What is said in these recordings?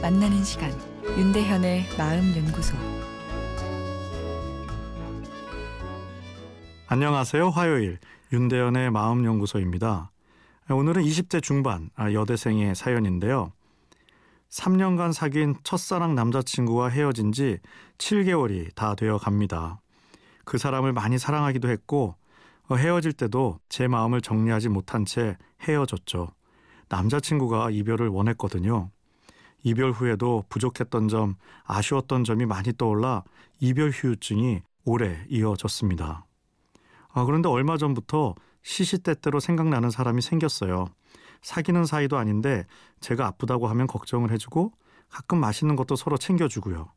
만나는 시간 윤대현의 마음 연구소 안녕하세요. 화요일 윤대현의 마음 연구소입니다. 오늘은 20대 중반 아, 여대생의 사연인데요. 3년간 사귄 첫사랑 남자친구와 헤어진 지 7개월이 다 되어 갑니다. 그 사람을 많이 사랑하기도 했고 어, 헤어질 때도 제 마음을 정리하지 못한 채 헤어졌죠. 남자친구가 이별을 원했거든요. 이별 후에도 부족했던 점, 아쉬웠던 점이 많이 떠올라 이별 후유증이 오래 이어졌습니다. 아, 그런데 얼마 전부터 시시때때로 생각나는 사람이 생겼어요. 사귀는 사이도 아닌데 제가 아프다고 하면 걱정을 해주고 가끔 맛있는 것도 서로 챙겨주고요.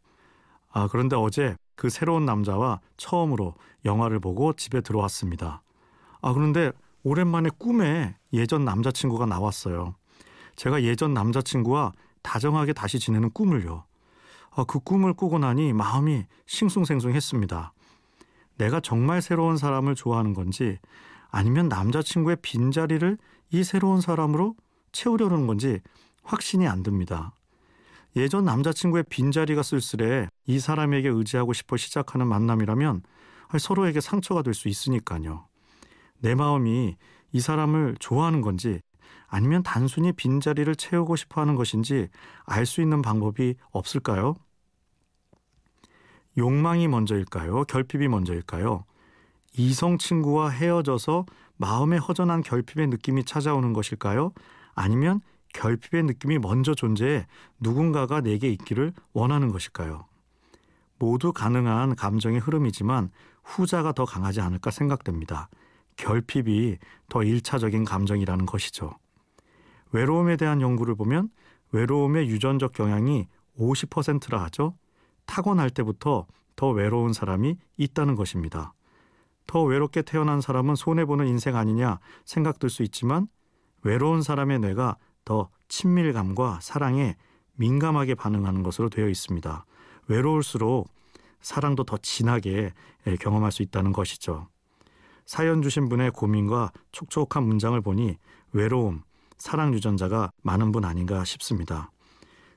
아, 그런데 어제 그 새로운 남자와 처음으로 영화를 보고 집에 들어왔습니다. 아, 그런데 오랜만에 꿈에 예전 남자친구가 나왔어요. 제가 예전 남자친구와 다정하게 다시 지내는 꿈을요. 아, 그 꿈을 꾸고 나니 마음이 싱숭생숭했습니다. 내가 정말 새로운 사람을 좋아하는 건지 아니면 남자친구의 빈자리를 이 새로운 사람으로 채우려는 건지 확신이 안 듭니다. 예전 남자친구의 빈자리가 쓸쓸해 이 사람에게 의지하고 싶어 시작하는 만남이라면 서로에게 상처가 될 수 있으니까요. 내 마음이 이 사람을 좋아하는 건지 아니면 단순히 빈자리를 채우고 싶어 하는 것인지 알 수 있는 방법이 없을까요? 욕망이 먼저일까요? 결핍이 먼저일까요? 이성 친구와 헤어져서 마음에 허전한 결핍의 느낌이 찾아오는 것일까요? 아니면 결핍의 느낌이 먼저 존재해 누군가가 내게 있기를 원하는 것일까요? 모두 가능한 감정의 흐름이지만 후자가 더 강하지 않을까 생각됩니다. 결핍이 더 1차적인 감정이라는 것이죠. 외로움에 대한 연구를 보면 외로움의 유전적 경향이 50%라 하죠. 타고날 때부터 더 외로운 사람이 있다는 것입니다. 더 외롭게 태어난 사람은 손해보는 인생 아니냐 생각될 수 있지만 외로운 사람의 뇌가 더 친밀감과 사랑에 민감하게 반응하는 것으로 되어 있습니다. 외로울수록 사랑도 더 진하게 경험할 수 있다는 것이죠. 사연 주신 분의 고민과 촉촉한 문장을 보니 외로움, 사랑 유전자가 많은 분 아닌가 싶습니다.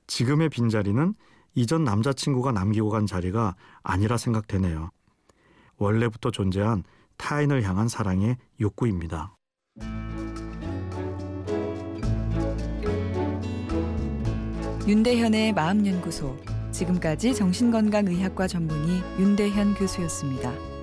지금의 빈자리는 이전 남자친구가 남기고 간 자리가 아니라 생각되네요. 원래부터 존재한 타인을 향한 사랑의 욕구입니다. 윤대현의 마음연구소 지금까지 정신건강의학과 전문의 윤대현 교수였습니다.